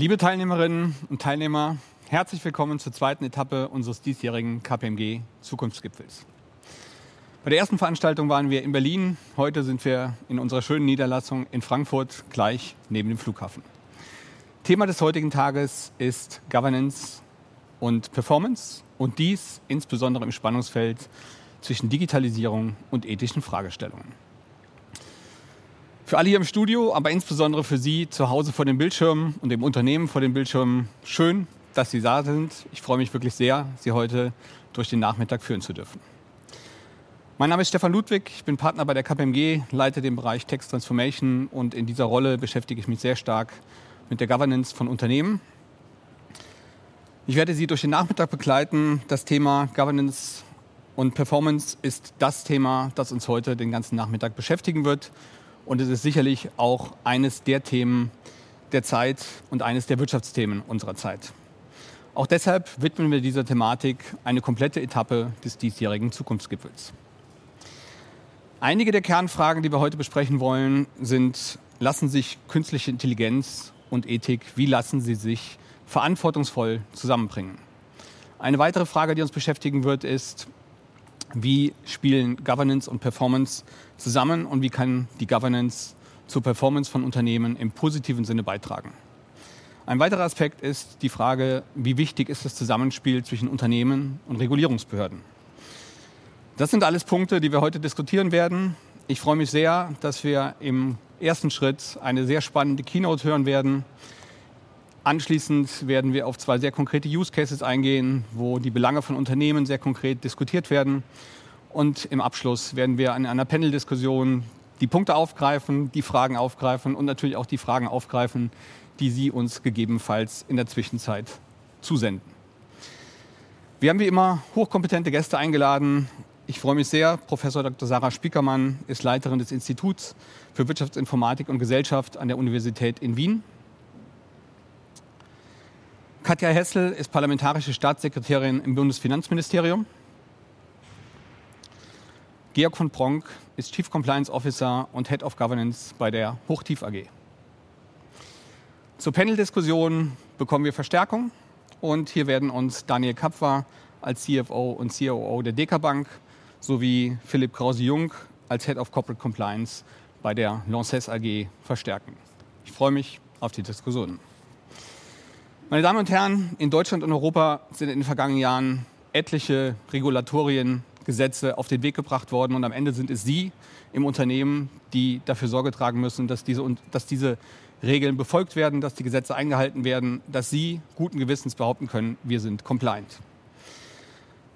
Liebe Teilnehmerinnen und Teilnehmer, herzlich willkommen zur zweiten Etappe unseres diesjährigen KPMG Zukunftsgipfels. Bei der ersten Veranstaltung waren wir in Berlin, heute sind wir in unserer schönen Niederlassung in Frankfurt, gleich neben dem Flughafen. Thema des heutigen Tages ist Governance und Performance und dies insbesondere im Spannungsfeld zwischen Digitalisierung und ethischen Fragestellungen. Für alle hier im Studio, aber insbesondere für Sie zu Hause vor den Bildschirmen und im Unternehmen vor den Bildschirmen, schön, dass Sie da sind. Ich freue mich wirklich sehr, Sie heute durch den Nachmittag führen zu dürfen. Mein Name ist Stefan Ludwig, ich bin Partner bei der KPMG, leite den Bereich Text Transformation und in dieser Rolle beschäftige ich mich sehr stark mit der Governance von Unternehmen. Ich werde Sie durch den Nachmittag begleiten. Das Thema Governance und Performance ist das Thema, das uns heute den ganzen Nachmittag beschäftigen wird. Und es ist sicherlich auch eines der Themen der Zeit und eines der Wirtschaftsthemen unserer Zeit. Auch deshalb widmen wir dieser Thematik eine komplette Etappe des diesjährigen Zukunftsgipfels. Einige der Kernfragen, die wir heute besprechen wollen, sind, lassen sich künstliche Intelligenz und Ethik, wie lassen sie sich verantwortungsvoll zusammenbringen? Eine weitere Frage, die uns beschäftigen wird, ist, wie spielen Governance und Performance zusammen und wie kann die Governance zur Performance von Unternehmen im positiven Sinne beitragen. Ein weiterer Aspekt ist die Frage, wie wichtig ist das Zusammenspiel zwischen Unternehmen und Regulierungsbehörden. Das sind alles Punkte, die wir heute diskutieren werden. Ich freue mich sehr, dass wir im ersten Schritt eine sehr spannende Keynote hören werden. Anschließend werden wir auf zwei sehr konkrete Use Cases eingehen, wo die Belange von Unternehmen sehr konkret diskutiert werden. Und im Abschluss werden wir in einer Panel-Diskussion die Punkte aufgreifen, die Fragen aufgreifen und natürlich auch die Fragen aufgreifen, die Sie uns gegebenenfalls in der Zwischenzeit zusenden. Wir haben wie immer hochkompetente Gäste eingeladen ich freue mich sehr. Professor Dr. Sarah Spiekermann ist Leiterin des Instituts für Wirtschaftsinformatik und Gesellschaft an der Universität in Wien. Katja Hessel ist parlamentarische Staatssekretärin im Bundesfinanzministerium. Georg von Pronk ist Chief Compliance Officer und Head of Governance bei der Hochtief AG. Zur Panel-Diskussion bekommen wir Verstärkung und hier werden uns Daniel Kapfer als CFO und COO der Deka Bank sowie Philipp Krause-Jung als Head of Corporate Compliance bei der Lances AG verstärken. Ich freue mich auf die Diskussion. Meine Damen und Herren, in Deutschland und Europa sind in den vergangenen Jahren etliche Regulatorien, Gesetze auf den Weg gebracht worden und am Ende sind es Sie im Unternehmen, die dafür Sorge tragen müssen, dass diese, dass diese Regeln befolgt werden, dass die Gesetze eingehalten werden, dass Sie guten Gewissens behaupten können, wir sind compliant.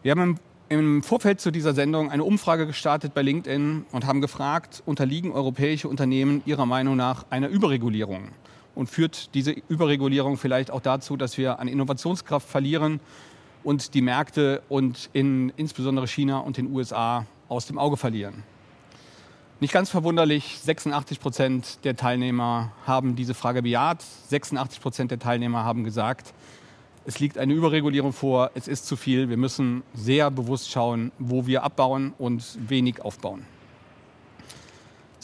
Wir haben im im Vorfeld zu dieser Sendung eine Umfrage gestartet bei LinkedIn und haben gefragt, unterliegen europäische Unternehmen Ihrer Meinung nach einer Überregulierung? Und führt diese Überregulierung vielleicht auch dazu, dass wir an Innovationskraft verlieren und die Märkte und in insbesondere China und den USA aus dem Auge verlieren? Nicht ganz verwunderlich, 86 Prozent der Teilnehmer haben diese Frage bejaht. 86 Prozent der Teilnehmer haben gesagt, es liegt eine Überregulierung vor, es ist zu viel. Wir müssen sehr bewusst schauen, wo wir abbauen und wenig aufbauen.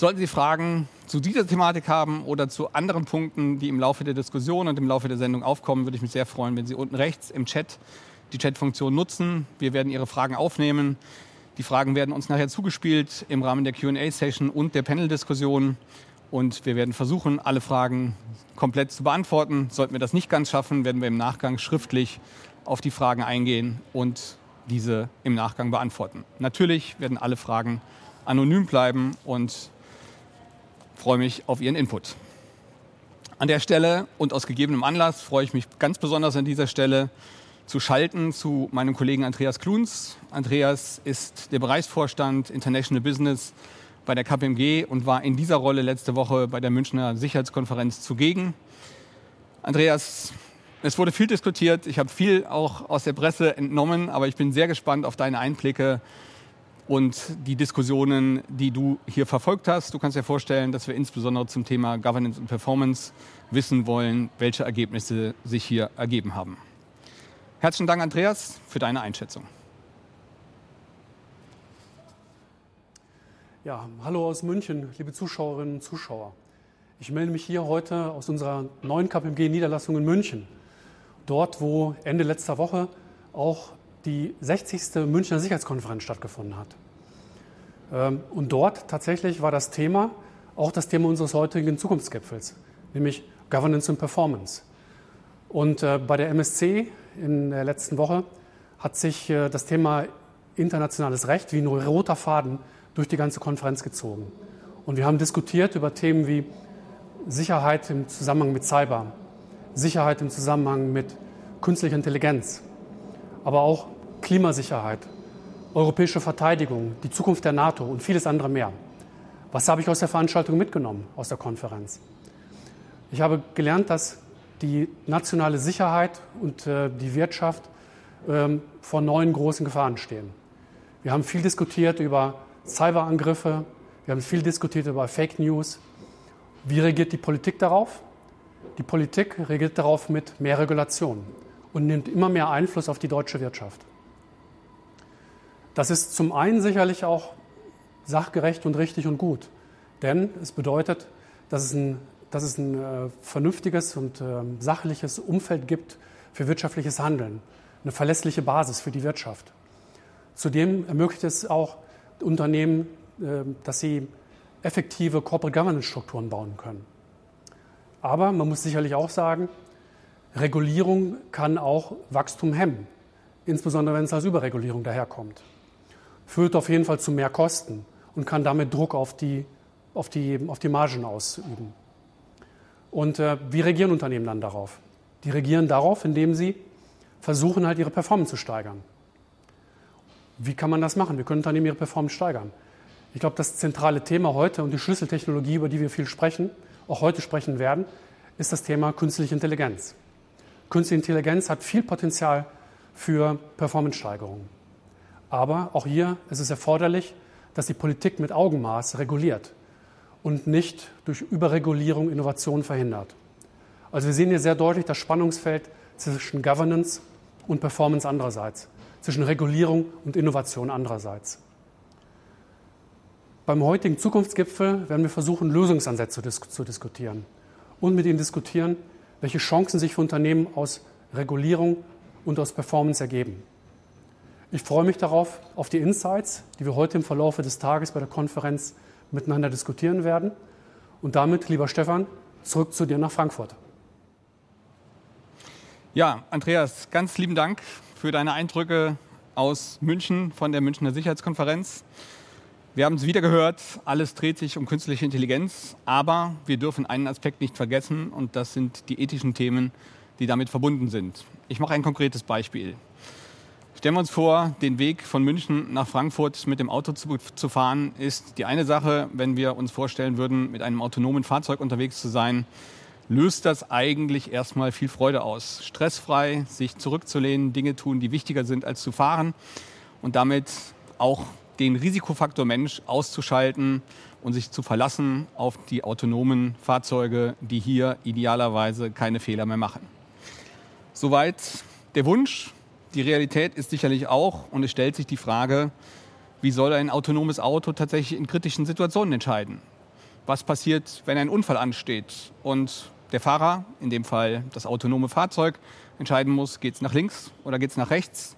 Sollten Sie Fragen zu dieser Thematik haben oder zu anderen Punkten, die im Laufe der Diskussion und im Laufe der Sendung aufkommen, würde ich mich sehr freuen, wenn Sie unten rechts im Chat die Chat-Funktion nutzen. Wir werden Ihre Fragen aufnehmen. Die Fragen werden uns nachher zugespielt im Rahmen der QA-Session und der Panel-Diskussion. Und wir werden versuchen, alle Fragen komplett zu beantworten. Sollten wir das nicht ganz schaffen, werden wir im Nachgang schriftlich auf die Fragen eingehen und diese im Nachgang beantworten. Natürlich werden alle Fragen anonym bleiben und freue mich auf Ihren Input. An der Stelle und aus gegebenem Anlass freue ich mich ganz besonders an dieser Stelle zu schalten zu meinem Kollegen Andreas Kluns. Andreas ist der Bereichsvorstand International Business bei der KPMG und war in dieser Rolle letzte Woche bei der Münchner Sicherheitskonferenz zugegen. Andreas, es wurde viel diskutiert. Ich habe viel auch aus der Presse entnommen, aber ich bin sehr gespannt auf deine Einblicke und die Diskussionen, die du hier verfolgt hast. Du kannst dir vorstellen, dass wir insbesondere zum Thema Governance und Performance wissen wollen, welche Ergebnisse sich hier ergeben haben. Herzlichen Dank, Andreas, für deine Einschätzung. Ja, hallo aus München, liebe Zuschauerinnen und Zuschauer. Ich melde mich hier heute aus unserer neuen KPMG-Niederlassung in München. Dort, wo Ende letzter Woche auch die 60. Münchner Sicherheitskonferenz stattgefunden hat. Ähm, und dort tatsächlich war das Thema auch das Thema unseres heutigen Zukunftsgipfels, nämlich Governance und Performance. Und äh, bei der MSC in der letzten Woche hat sich äh, das Thema internationales Recht wie ein roter Faden durch die ganze Konferenz gezogen. Und wir haben diskutiert über Themen wie Sicherheit im Zusammenhang mit Cyber, Sicherheit im Zusammenhang mit künstlicher Intelligenz, aber auch Klimasicherheit, europäische Verteidigung, die Zukunft der NATO und vieles andere mehr. Was habe ich aus der Veranstaltung mitgenommen, aus der Konferenz? Ich habe gelernt, dass die nationale Sicherheit und äh, die Wirtschaft ähm, vor neuen großen Gefahren stehen. Wir haben viel diskutiert über Cyberangriffe, wir haben viel diskutiert über Fake News. Wie reagiert die Politik darauf? Die Politik reagiert darauf mit mehr Regulation und nimmt immer mehr Einfluss auf die deutsche Wirtschaft. Das ist zum einen sicherlich auch sachgerecht und richtig und gut, denn es bedeutet, dass es ein, dass es ein äh, vernünftiges und äh, sachliches Umfeld gibt für wirtschaftliches Handeln, eine verlässliche Basis für die Wirtschaft. Zudem ermöglicht es auch Unternehmen, äh, dass sie effektive Corporate Governance Strukturen bauen können. Aber man muss sicherlich auch sagen, Regulierung kann auch Wachstum hemmen, insbesondere wenn es als Überregulierung daherkommt. Führt auf jeden Fall zu mehr Kosten und kann damit Druck auf die, auf die, auf die Margen ausüben. Und äh, wie reagieren Unternehmen dann darauf? Die reagieren darauf, indem sie versuchen, halt ihre Performance zu steigern. Wie kann man das machen? Wie können Unternehmen ihre Performance steigern? Ich glaube, das zentrale Thema heute und die Schlüsseltechnologie, über die wir viel sprechen, auch heute sprechen werden, ist das Thema künstliche Intelligenz. Künstliche Intelligenz hat viel Potenzial für Performance-Steigerungen. Aber auch hier ist es erforderlich, dass die Politik mit Augenmaß reguliert und nicht durch Überregulierung Innovation verhindert. Also wir sehen hier sehr deutlich das Spannungsfeld zwischen Governance und Performance andererseits, zwischen Regulierung und Innovation andererseits. Beim heutigen Zukunftsgipfel werden wir versuchen, Lösungsansätze zu diskutieren und mit Ihnen diskutieren, welche Chancen sich für Unternehmen aus Regulierung und aus Performance ergeben. Ich freue mich darauf, auf die Insights, die wir heute im Verlauf des Tages bei der Konferenz miteinander diskutieren werden. Und damit, lieber Stefan, zurück zu dir nach Frankfurt. Ja, Andreas, ganz lieben Dank für deine Eindrücke aus München von der Münchner Sicherheitskonferenz. Wir haben es wieder gehört, alles dreht sich um künstliche Intelligenz, aber wir dürfen einen Aspekt nicht vergessen und das sind die ethischen Themen, die damit verbunden sind. Ich mache ein konkretes Beispiel. Stellen wir uns vor, den Weg von München nach Frankfurt mit dem Auto zu, zu, fahren, ist die eine Sache. Wenn wir uns vorstellen würden, mit einem autonomen Fahrzeug unterwegs zu sein, löst das eigentlich erstmal viel Freude aus. Stressfrei, sich zurückzulehnen, Dinge tun, die wichtiger sind als zu fahren und damit auch den Risikofaktor Mensch auszuschalten und sich zu verlassen auf die autonomen Fahrzeuge, die hier idealerweise keine Fehler mehr machen. Soweit der Wunsch. Die Realität ist sicherlich auch, und es stellt sich die Frage, wie soll ein autonomes Auto tatsächlich in kritischen Situationen entscheiden? Was passiert, wenn ein Unfall ansteht und der Fahrer, in dem Fall das autonome Fahrzeug, entscheiden muss, geht es nach links oder geht es nach rechts?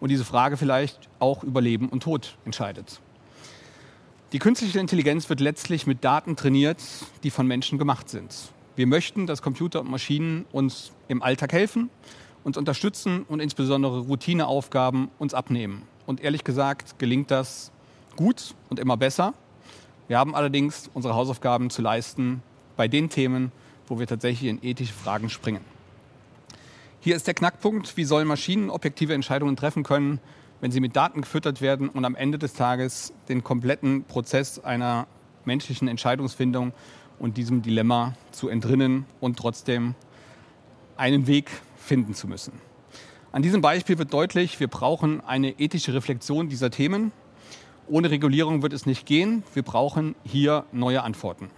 Und diese Frage vielleicht auch über Leben und Tod entscheidet. Die künstliche Intelligenz wird letztlich mit Daten trainiert, die von Menschen gemacht sind. Wir möchten, dass Computer und Maschinen uns im Alltag helfen, uns unterstützen und insbesondere Routineaufgaben uns abnehmen. Und ehrlich gesagt gelingt das gut und immer besser. Wir haben allerdings unsere Hausaufgaben zu leisten bei den Themen, wo wir tatsächlich in ethische Fragen springen. Hier ist der Knackpunkt, wie sollen Maschinen objektive Entscheidungen treffen können, wenn sie mit Daten gefüttert werden und am Ende des Tages den kompletten Prozess einer menschlichen Entscheidungsfindung und diesem Dilemma zu entrinnen und trotzdem einen Weg finden zu müssen. An diesem Beispiel wird deutlich, wir brauchen eine ethische Reflexion dieser Themen. Ohne Regulierung wird es nicht gehen. Wir brauchen hier neue Antworten.